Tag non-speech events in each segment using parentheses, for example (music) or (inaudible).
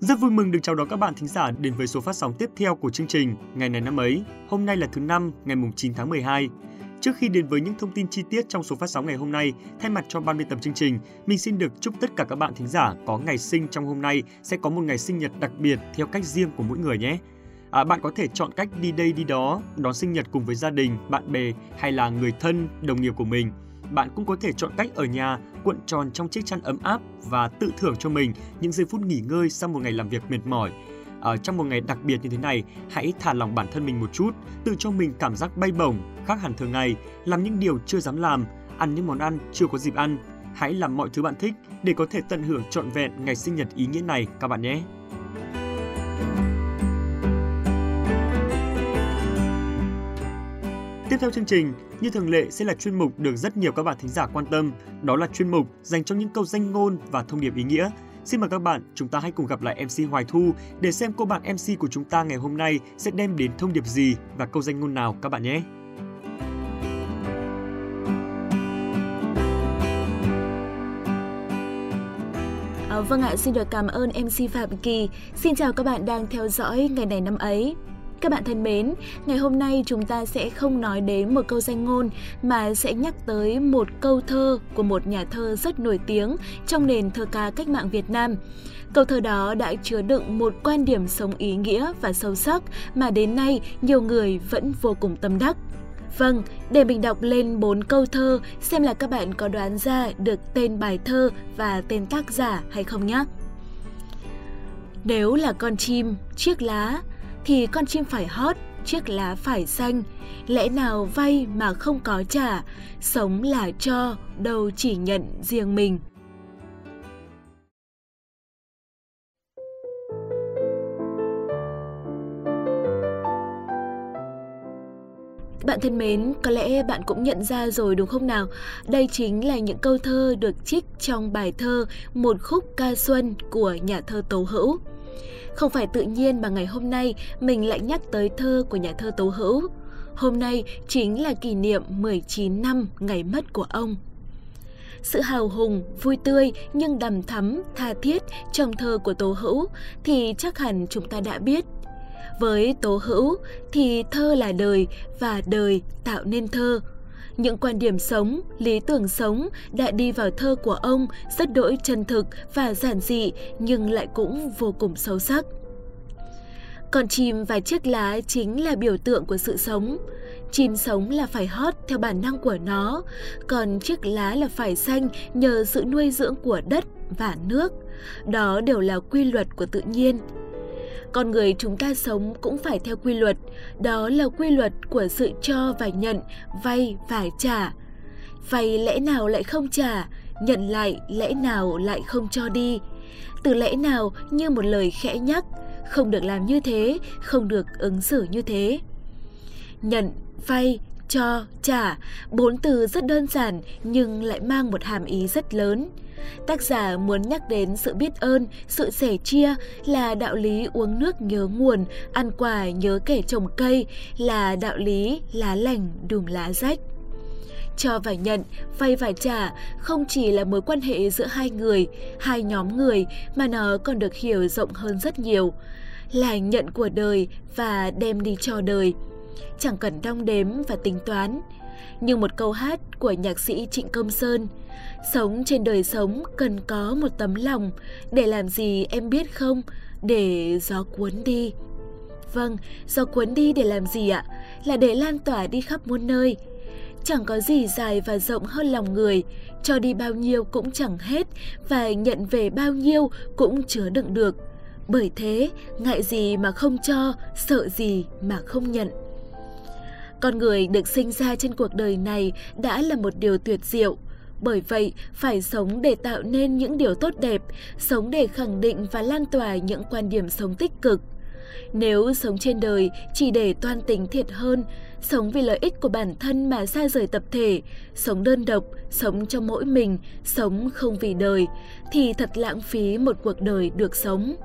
Rất vui mừng được chào đón các bạn thính giả đến với số phát sóng tiếp theo của chương trình Ngày này năm ấy. Hôm nay là thứ năm, ngày 9 tháng 12. Trước khi đến với những thông tin chi tiết trong số phát sóng ngày hôm nay, thay mặt cho ban biên tập chương trình, mình xin được chúc tất cả các bạn thính giả có ngày sinh trong hôm nay sẽ có một ngày sinh nhật đặc biệt theo cách riêng của mỗi người nhé. À, bạn có thể chọn cách đi đây đi đó, đón sinh nhật cùng với gia đình, bạn bè hay là người thân, đồng nghiệp của mình. Bạn cũng có thể chọn cách ở nhà, cuộn tròn trong chiếc chăn ấm áp và tự thưởng cho mình những giây phút nghỉ ngơi sau một ngày làm việc mệt mỏi. Ở trong một ngày đặc biệt như thế này, hãy thả lỏng bản thân mình một chút, tự cho mình cảm giác bay bổng, khác hẳn thường ngày, làm những điều chưa dám làm, ăn những món ăn chưa có dịp ăn. Hãy làm mọi thứ bạn thích để có thể tận hưởng trọn vẹn ngày sinh nhật ý nghĩa này các bạn nhé. Tiếp theo chương trình, như thường lệ sẽ là chuyên mục được rất nhiều các bạn thính giả quan tâm, đó là chuyên mục dành cho những câu danh ngôn và thông điệp ý nghĩa. Xin mời các bạn, chúng ta hãy cùng gặp lại MC Hoài Thu để xem cô bạn MC của chúng ta ngày hôm nay sẽ đem đến thông điệp gì và câu danh ngôn nào các bạn nhé. À, vâng ạ, xin được cảm ơn MC Phạm Kỳ. Xin chào các bạn đang theo dõi ngày này năm ấy. Các bạn thân mến, ngày hôm nay chúng ta sẽ không nói đến một câu danh ngôn mà sẽ nhắc tới một câu thơ của một nhà thơ rất nổi tiếng trong nền thơ ca cách mạng Việt Nam. Câu thơ đó đã chứa đựng một quan điểm sống ý nghĩa và sâu sắc mà đến nay nhiều người vẫn vô cùng tâm đắc. Vâng, để mình đọc lên bốn câu thơ xem là các bạn có đoán ra được tên bài thơ và tên tác giả hay không nhé. Nếu là con chim, chiếc lá, thì con chim phải hót, chiếc lá phải xanh. Lẽ nào vay mà không có trả, sống là cho, đâu chỉ nhận riêng mình. Bạn thân mến, có lẽ bạn cũng nhận ra rồi đúng không nào? Đây chính là những câu thơ được trích trong bài thơ Một khúc ca xuân của nhà thơ Tố Hữu. Không phải tự nhiên mà ngày hôm nay mình lại nhắc tới thơ của nhà thơ Tố Hữu. Hôm nay chính là kỷ niệm 19 năm ngày mất của ông. Sự hào hùng, vui tươi nhưng đầm thắm, tha thiết trong thơ của Tố Hữu thì chắc hẳn chúng ta đã biết. Với Tố Hữu thì thơ là đời và đời tạo nên thơ. Những quan điểm sống, lý tưởng sống đã đi vào thơ của ông rất đỗi chân thực và giản dị nhưng lại cũng vô cùng sâu sắc. Còn chim và chiếc lá chính là biểu tượng của sự sống. Chim sống là phải hót theo bản năng của nó, còn chiếc lá là phải xanh nhờ sự nuôi dưỡng của đất và nước. Đó đều là quy luật của tự nhiên. Con người chúng ta sống cũng phải theo quy luật, đó là quy luật của sự cho và nhận, vay và trả. Vay lẽ nào lại không trả, nhận lại lẽ nào lại không cho đi. Từ lẽ nào như một lời khẽ nhắc, không được làm như thế, không được ứng xử như thế. Nhận, vay, cho, trả, bốn từ rất đơn giản nhưng lại mang một hàm ý rất lớn. Tác giả muốn nhắc đến sự biết ơn, sự sẻ chia là đạo lý uống nước nhớ nguồn, ăn quả nhớ kẻ trồng cây, là đạo lý lá lành đùm lá rách. Cho và nhận, vay và trả không chỉ là mối quan hệ giữa hai người, hai nhóm người mà nó còn được hiểu rộng hơn rất nhiều. Là nhận của đời và đem đi cho đời. Chẳng cần đong đếm và tính toán. Như một câu hát của nhạc sĩ Trịnh Công Sơn – Sống trên đời sống cần có một tấm lòng, để làm gì em biết không? Để gió cuốn đi. Vâng, gió cuốn đi để làm gì ạ? Là để lan tỏa đi khắp muôn nơi. Chẳng có gì dài và rộng hơn lòng người, cho đi bao nhiêu cũng chẳng hết và nhận về bao nhiêu cũng chứa đựng được. Bởi thế, ngại gì mà không cho, sợ gì mà không nhận. Con người được sinh ra trên cuộc đời này đã là một điều tuyệt diệu – bởi vậy, phải sống để tạo nên những điều tốt đẹp, sống để khẳng định và lan tỏa những quan điểm sống tích cực. Nếu sống trên đời chỉ để toan tính thiệt hơn, sống vì lợi ích của bản thân mà xa rời tập thể, sống đơn độc, sống cho mỗi mình, sống không vì đời, thì thật lãng phí một cuộc đời được sống.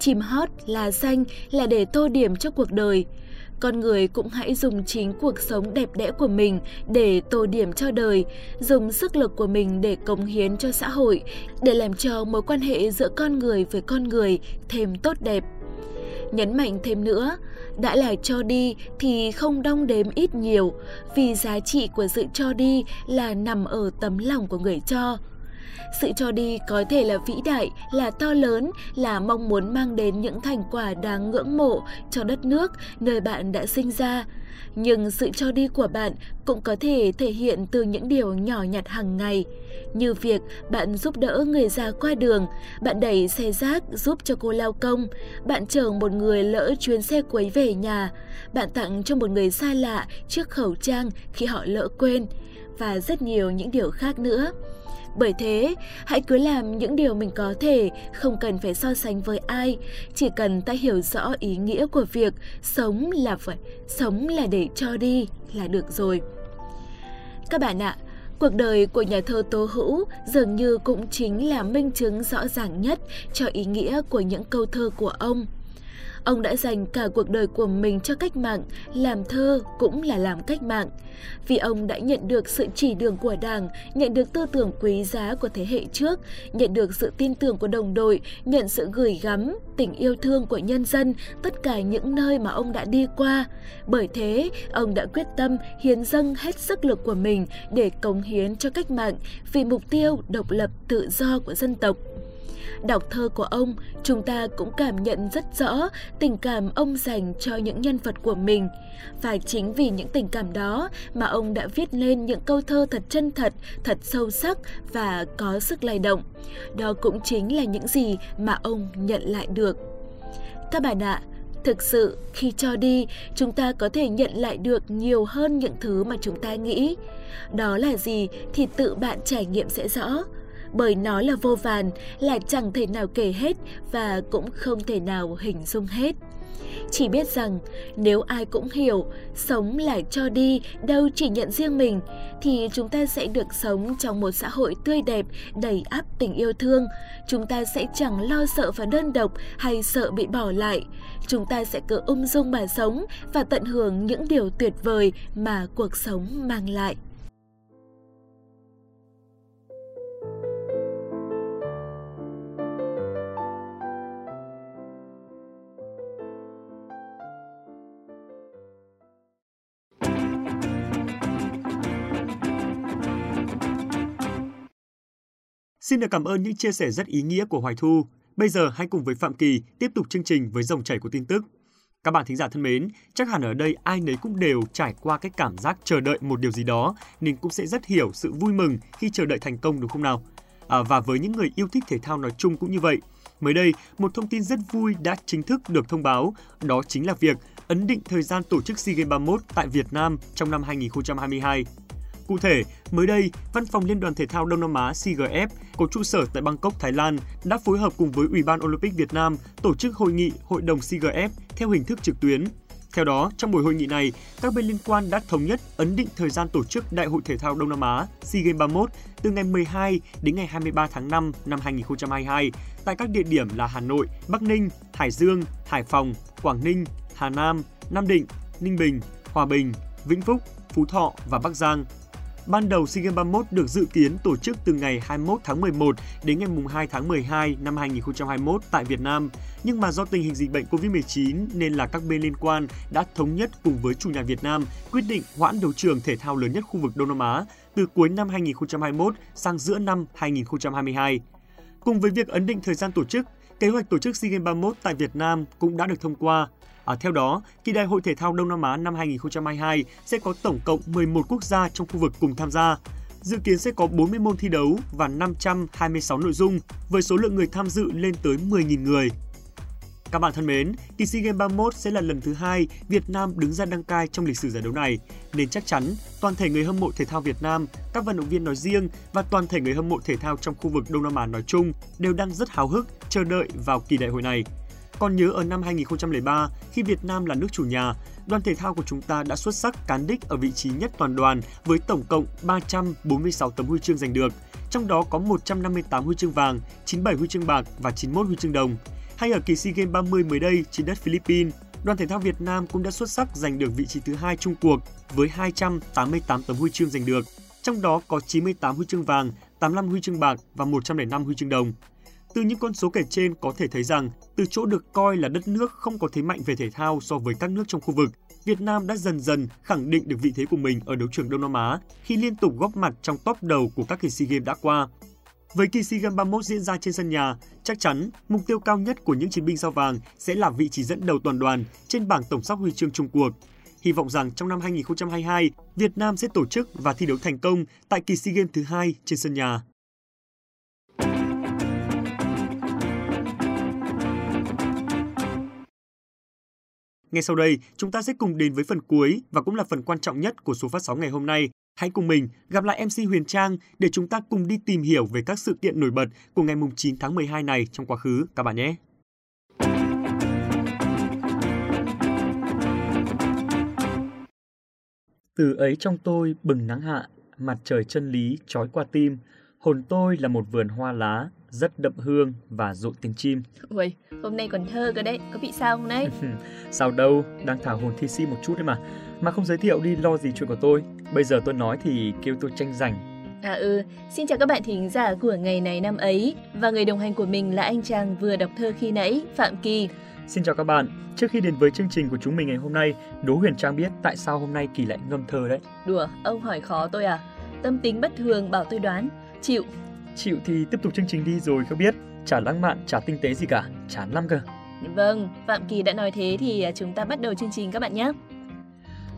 Chim hót là danh là để tô điểm cho cuộc đời, con người cũng hãy dùng chính cuộc sống đẹp đẽ của mình để tô điểm cho đời, dùng sức lực của mình để cống hiến cho xã hội, để làm cho mối quan hệ giữa con người với con người thêm tốt đẹp. Nhấn mạnh thêm nữa, đã là cho đi thì không đong đếm ít nhiều, vì giá trị của sự cho đi là nằm ở tấm lòng của người cho. Sự cho đi có thể là vĩ đại, là to lớn, là mong muốn mang đến những thành quả đáng ngưỡng mộ cho đất nước nơi bạn đã sinh ra. Nhưng sự cho đi của bạn cũng có thể thể hiện từ những điều nhỏ nhặt hàng ngày, như việc bạn giúp đỡ người già qua đường, bạn đẩy xe rác giúp cho cô lao công, bạn chở một người lỡ chuyến xe quấy về nhà, bạn tặng cho một người xa lạ chiếc khẩu trang khi họ lỡ quên, và rất nhiều những điều khác nữa. Bởi thế, hãy cứ làm những điều mình có thể, không cần phải so sánh với ai, chỉ cần ta hiểu rõ ý nghĩa của việc sống là phải sống là để cho đi là được rồi. Các bạn ạ, Cuộc đời của nhà thơ Tố Hữu dường như cũng chính là minh chứng rõ ràng nhất cho ý nghĩa của những câu thơ của ông. Ông đã dành cả cuộc đời của mình cho cách mạng, làm thơ cũng là làm cách mạng. Vì ông đã nhận được sự chỉ đường của Đảng, nhận được tư tưởng quý giá của thế hệ trước, nhận được sự tin tưởng của đồng đội, nhận sự gửi gắm, tình yêu thương của nhân dân, tất cả những nơi mà ông đã đi qua. Bởi thế, ông đã quyết tâm hiến dâng hết sức lực của mình để cống hiến cho cách mạng vì mục tiêu độc lập tự do của dân tộc. Đọc thơ của ông, chúng ta cũng cảm nhận rất rõ tình cảm ông dành cho những nhân vật của mình. Và chính vì những tình cảm đó mà ông đã viết lên những câu thơ thật chân thật, thật sâu sắc và có sức lay động. Đó cũng chính là những gì mà ông nhận lại được. Các bạn ạ, thực sự khi cho đi chúng ta có thể nhận lại được nhiều hơn những thứ mà chúng ta nghĩ đó là gì thì tự bạn trải nghiệm sẽ rõ bởi nó là vô vàn, là chẳng thể nào kể hết và cũng không thể nào hình dung hết. Chỉ biết rằng nếu ai cũng hiểu sống là cho đi, đâu chỉ nhận riêng mình, thì chúng ta sẽ được sống trong một xã hội tươi đẹp, đầy áp tình yêu thương. Chúng ta sẽ chẳng lo sợ và đơn độc hay sợ bị bỏ lại. Chúng ta sẽ cứ ung dung mà sống và tận hưởng những điều tuyệt vời mà cuộc sống mang lại. Xin được cảm ơn những chia sẻ rất ý nghĩa của Hoài Thu. Bây giờ hãy cùng với Phạm Kỳ tiếp tục chương trình với dòng chảy của tin tức. Các bạn thính giả thân mến, chắc hẳn ở đây ai nấy cũng đều trải qua cái cảm giác chờ đợi một điều gì đó nên cũng sẽ rất hiểu sự vui mừng khi chờ đợi thành công đúng không nào? À, và với những người yêu thích thể thao nói chung cũng như vậy. Mới đây, một thông tin rất vui đã chính thức được thông báo, đó chính là việc ấn định thời gian tổ chức SEA Games 31 tại Việt Nam trong năm 2022. Cụ thể, mới đây, Văn phòng Liên đoàn Thể thao Đông Nam Á CGF có trụ sở tại Bangkok, Thái Lan đã phối hợp cùng với Ủy ban Olympic Việt Nam tổ chức hội nghị Hội đồng CGF theo hình thức trực tuyến. Theo đó, trong buổi hội nghị này, các bên liên quan đã thống nhất ấn định thời gian tổ chức Đại hội Thể thao Đông Nam Á SEA Games 31 từ ngày 12 đến ngày 23 tháng 5 năm 2022 tại các địa điểm là Hà Nội, Bắc Ninh, Hải Dương, Hải Phòng, Quảng Ninh, Hà Nam, Nam Định, Ninh Bình, Hòa Bình, Vĩnh Phúc, Phú Thọ và Bắc Giang. Ban đầu SEA Games 31 được dự kiến tổ chức từ ngày 21 tháng 11 đến ngày 2 tháng 12 năm 2021 tại Việt Nam, nhưng mà do tình hình dịch bệnh COVID-19 nên là các bên liên quan đã thống nhất cùng với chủ nhà Việt Nam quyết định hoãn đấu trường thể thao lớn nhất khu vực Đông Nam Á từ cuối năm 2021 sang giữa năm 2022. Cùng với việc ấn định thời gian tổ chức, kế hoạch tổ chức SEA Games 31 tại Việt Nam cũng đã được thông qua. À, theo đó, kỳ đại hội thể thao Đông Nam Á năm 2022 sẽ có tổng cộng 11 quốc gia trong khu vực cùng tham gia. Dự kiến sẽ có 40 môn thi đấu và 526 nội dung với số lượng người tham dự lên tới 10.000 người. Các bạn thân mến, kỳ SEA Games 31 sẽ là lần thứ hai Việt Nam đứng ra đăng cai trong lịch sử giải đấu này, nên chắc chắn toàn thể người hâm mộ thể thao Việt Nam, các vận động viên nói riêng và toàn thể người hâm mộ thể thao trong khu vực Đông Nam Á nói chung đều đang rất háo hức chờ đợi vào kỳ đại hội này. Còn nhớ ở năm 2003, khi Việt Nam là nước chủ nhà, đoàn thể thao của chúng ta đã xuất sắc cán đích ở vị trí nhất toàn đoàn với tổng cộng 346 tấm huy chương giành được, trong đó có 158 huy chương vàng, 97 huy chương bạc và 91 huy chương đồng. Hay ở kỳ SEA Games 30 mới đây trên đất Philippines, đoàn thể thao Việt Nam cũng đã xuất sắc giành được vị trí thứ hai chung cuộc với 288 tấm huy chương giành được, trong đó có 98 huy chương vàng, 85 huy chương bạc và 105 huy chương đồng. Từ những con số kể trên có thể thấy rằng, từ chỗ được coi là đất nước không có thế mạnh về thể thao so với các nước trong khu vực, Việt Nam đã dần dần khẳng định được vị thế của mình ở đấu trường Đông Nam Á khi liên tục góp mặt trong top đầu của các kỳ SEA Games đã qua. Với kỳ SEA Games 31 diễn ra trên sân nhà, chắc chắn mục tiêu cao nhất của những chiến binh sao vàng sẽ là vị trí dẫn đầu toàn đoàn trên bảng tổng sắp huy chương chung cuộc. Hy vọng rằng trong năm 2022, Việt Nam sẽ tổ chức và thi đấu thành công tại kỳ SEA Games thứ hai trên sân nhà. Ngay sau đây, chúng ta sẽ cùng đến với phần cuối và cũng là phần quan trọng nhất của số phát sóng ngày hôm nay. Hãy cùng mình gặp lại MC Huyền Trang để chúng ta cùng đi tìm hiểu về các sự kiện nổi bật của ngày 9 tháng 12 này trong quá khứ các bạn nhé. Từ ấy trong tôi bừng nắng hạ, mặt trời chân lý trói qua tim, hồn tôi là một vườn hoa lá, rất đậm hương và rộn tiếng chim. Ui, hôm nay còn thơ cơ đấy, có bị sao không đấy? (laughs) sao đâu, đang thả hồn thi si một chút đấy mà. Mà không giới thiệu đi lo gì chuyện của tôi. Bây giờ tôi nói thì kêu tôi tranh giành. À ừ, xin chào các bạn thính giả của ngày này năm ấy và người đồng hành của mình là anh chàng vừa đọc thơ khi nãy, Phạm Kỳ. Xin chào các bạn. Trước khi đến với chương trình của chúng mình ngày hôm nay, Đỗ Huyền Trang biết tại sao hôm nay Kỳ lại ngâm thơ đấy. Đùa, ông hỏi khó tôi à? Tâm tính bất thường bảo tôi đoán. Chịu, Chịu thì tiếp tục chương trình đi rồi không biết. Chả lãng mạn, chả tinh tế gì cả, chán lắm cơ. Vâng, Phạm Kỳ đã nói thế thì à, chúng ta bắt đầu chương trình các bạn nhé.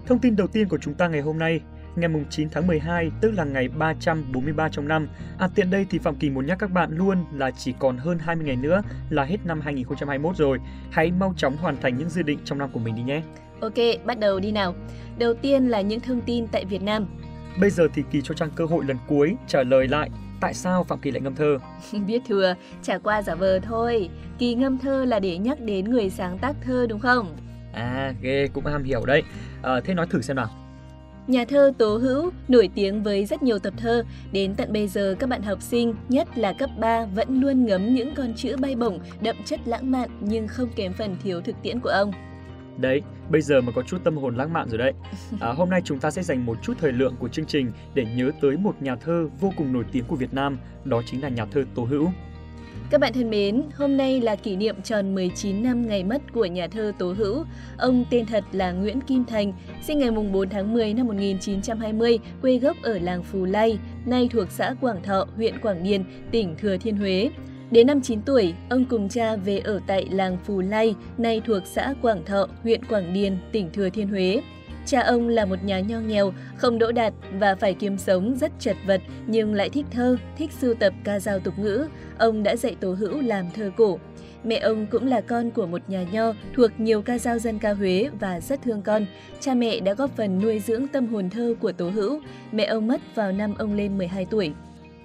Thông tin đầu tiên của chúng ta ngày hôm nay, ngày 9 tháng 12, tức là ngày 343 trong năm. À tiện đây thì Phạm Kỳ muốn nhắc các bạn luôn là chỉ còn hơn 20 ngày nữa là hết năm 2021 rồi. Hãy mau chóng hoàn thành những dự định trong năm của mình đi nhé. Ok, bắt đầu đi nào. Đầu tiên là những thông tin tại Việt Nam. Bây giờ thì Kỳ cho Trang cơ hội lần cuối trả lời lại tại sao Phạm Kỳ lại ngâm thơ? (laughs) Biết thừa, chả qua giả vờ thôi. Kỳ ngâm thơ là để nhắc đến người sáng tác thơ đúng không? À, ghê, cũng ham hiểu đấy. À, thế nói thử xem nào. Nhà thơ Tố Hữu nổi tiếng với rất nhiều tập thơ, đến tận bây giờ các bạn học sinh, nhất là cấp 3 vẫn luôn ngấm những con chữ bay bổng, đậm chất lãng mạn nhưng không kém phần thiếu thực tiễn của ông. Đấy, bây giờ mà có chút tâm hồn lãng mạn rồi đấy. (laughs) À, hôm nay chúng ta sẽ dành một chút thời lượng của chương trình để nhớ tới một nhà thơ vô cùng nổi tiếng của Việt Nam, đó chính là nhà thơ Tố Hữu. Các bạn thân mến, hôm nay là kỷ niệm tròn 19 năm ngày mất của nhà thơ Tố Hữu. Ông tên thật là Nguyễn Kim Thành, sinh ngày 4 tháng 10 năm 1920, quê gốc ở làng Phù Lay, nay thuộc xã Quảng Thọ, huyện Quảng Điền, tỉnh Thừa Thiên Huế. Đến năm 9 tuổi, ông cùng cha về ở tại làng Phù Lay, nay thuộc xã Quảng Thọ, huyện Quảng Điền, tỉnh Thừa Thiên Huế. Cha ông là một nhà nho nghèo, không đỗ đạt và phải kiếm sống rất chật vật nhưng lại thích thơ, thích sưu tập ca dao tục ngữ. Ông đã dạy Tố Hữu làm thơ cổ. Mẹ ông cũng là con của một nhà nho thuộc nhiều ca dao dân ca Huế và rất thương con. Cha mẹ đã góp phần nuôi dưỡng tâm hồn thơ của Tố Hữu. Mẹ ông mất vào năm ông lên 12 tuổi.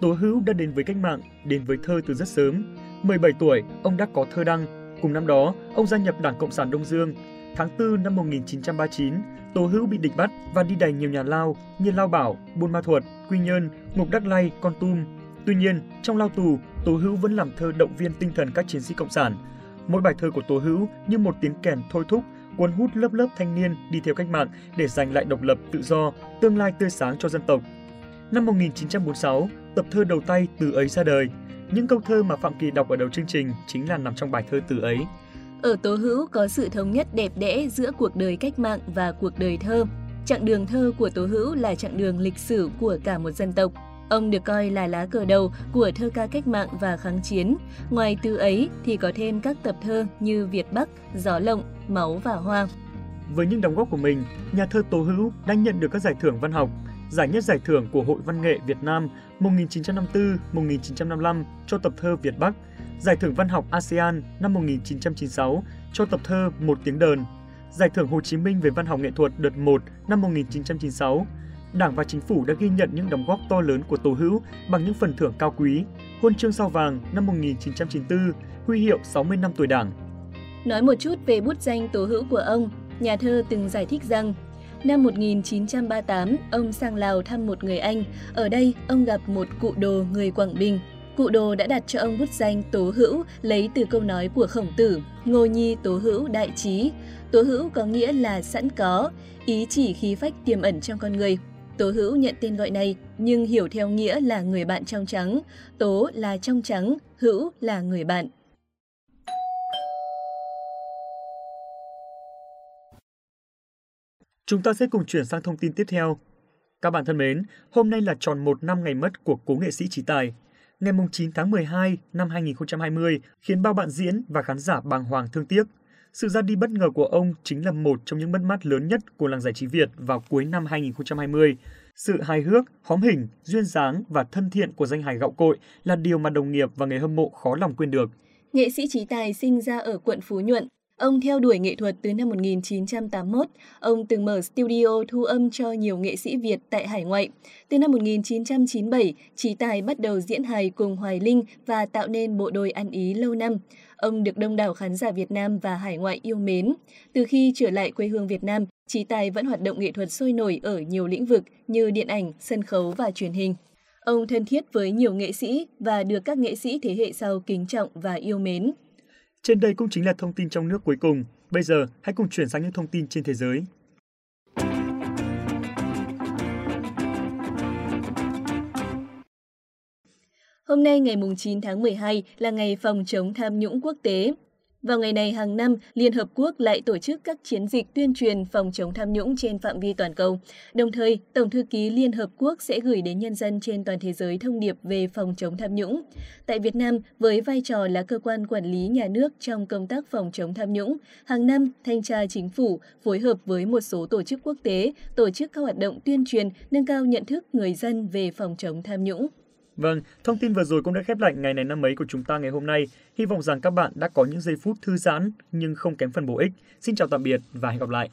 Tố Hữu đã đến với cách mạng, đến với thơ từ rất sớm. 17 tuổi, ông đã có thơ đăng. Cùng năm đó, ông gia nhập Đảng Cộng sản Đông Dương. Tháng 4 năm 1939, Tố Hữu bị địch bắt và đi đầy nhiều nhà lao như Lao Bảo, Buôn Ma Thuột, Quy Nhơn, Ngục Đắc Lay, Con Tum. Tuy nhiên, trong lao tù, Tố Hữu vẫn làm thơ động viên tinh thần các chiến sĩ cộng sản. Mỗi bài thơ của Tố Hữu như một tiếng kèn thôi thúc, cuốn hút lớp lớp thanh niên đi theo cách mạng để giành lại độc lập tự do, tương lai tươi sáng cho dân tộc. Năm 1946, tập thơ đầu tay Từ ấy ra đời. Những câu thơ mà Phạm Kỳ đọc ở đầu chương trình chính là nằm trong bài thơ Từ ấy. Ở Tố Hữu có sự thống nhất đẹp đẽ giữa cuộc đời cách mạng và cuộc đời thơ. Chặng đường thơ của Tố Hữu là chặng đường lịch sử của cả một dân tộc. Ông được coi là lá cờ đầu của thơ ca cách mạng và kháng chiến. Ngoài từ ấy thì có thêm các tập thơ như Việt Bắc, Gió Lộng, Máu và Hoa. Với những đóng góp của mình, nhà thơ Tố Hữu đã nhận được các giải thưởng văn học, giải nhất giải thưởng của Hội Văn nghệ Việt Nam 1954-1955 cho tập thơ Việt Bắc, giải thưởng văn học ASEAN năm 1996 cho tập thơ Một tiếng đờn, giải thưởng Hồ Chí Minh về văn học nghệ thuật đợt 1 năm 1996. Đảng và chính phủ đã ghi nhận những đóng góp to lớn của Tố Hữu bằng những phần thưởng cao quý, huân chương sao vàng năm 1994, huy hiệu 60 năm tuổi Đảng. Nói một chút về bút danh Tố Hữu của ông, nhà thơ từng giải thích rằng Năm 1938, ông sang Lào thăm một người Anh. Ở đây, ông gặp một cụ đồ người Quảng Bình. Cụ đồ đã đặt cho ông bút danh Tố Hữu lấy từ câu nói của khổng tử, ngô nhi Tố Hữu đại trí. Tố Hữu có nghĩa là sẵn có, ý chỉ khí phách tiềm ẩn trong con người. Tố Hữu nhận tên gọi này nhưng hiểu theo nghĩa là người bạn trong trắng. Tố là trong trắng, Hữu là người bạn. Chúng ta sẽ cùng chuyển sang thông tin tiếp theo. Các bạn thân mến, hôm nay là tròn một năm ngày mất của cố nghệ sĩ Trí Tài. Ngày 9 tháng 12 năm 2020 khiến bao bạn diễn và khán giả bàng hoàng thương tiếc. Sự ra đi bất ngờ của ông chính là một trong những mất mát lớn nhất của làng giải trí Việt vào cuối năm 2020. Sự hài hước, hóm hình, duyên dáng và thân thiện của danh hài gạo cội là điều mà đồng nghiệp và người hâm mộ khó lòng quên được. Nghệ sĩ Trí Tài sinh ra ở quận Phú Nhuận, Ông theo đuổi nghệ thuật từ năm 1981. Ông từng mở studio thu âm cho nhiều nghệ sĩ Việt tại hải ngoại. Từ năm 1997, Trí Tài bắt đầu diễn hài cùng Hoài Linh và tạo nên bộ đôi ăn ý lâu năm. Ông được đông đảo khán giả Việt Nam và hải ngoại yêu mến. Từ khi trở lại quê hương Việt Nam, Trí Tài vẫn hoạt động nghệ thuật sôi nổi ở nhiều lĩnh vực như điện ảnh, sân khấu và truyền hình. Ông thân thiết với nhiều nghệ sĩ và được các nghệ sĩ thế hệ sau kính trọng và yêu mến. Trên đây cũng chính là thông tin trong nước cuối cùng. Bây giờ, hãy cùng chuyển sang những thông tin trên thế giới. Hôm nay ngày 9 tháng 12 là ngày phòng chống tham nhũng quốc tế. Vào ngày này hàng năm, Liên Hợp Quốc lại tổ chức các chiến dịch tuyên truyền phòng chống tham nhũng trên phạm vi toàn cầu. Đồng thời, Tổng thư ký Liên Hợp Quốc sẽ gửi đến nhân dân trên toàn thế giới thông điệp về phòng chống tham nhũng. Tại Việt Nam, với vai trò là cơ quan quản lý nhà nước trong công tác phòng chống tham nhũng, hàng năm, Thanh tra Chính phủ phối hợp với một số tổ chức quốc tế tổ chức các hoạt động tuyên truyền nâng cao nhận thức người dân về phòng chống tham nhũng. Vâng, thông tin vừa rồi cũng đã khép lại ngày này năm ấy của chúng ta ngày hôm nay. Hy vọng rằng các bạn đã có những giây phút thư giãn nhưng không kém phần bổ ích. Xin chào tạm biệt và hẹn gặp lại.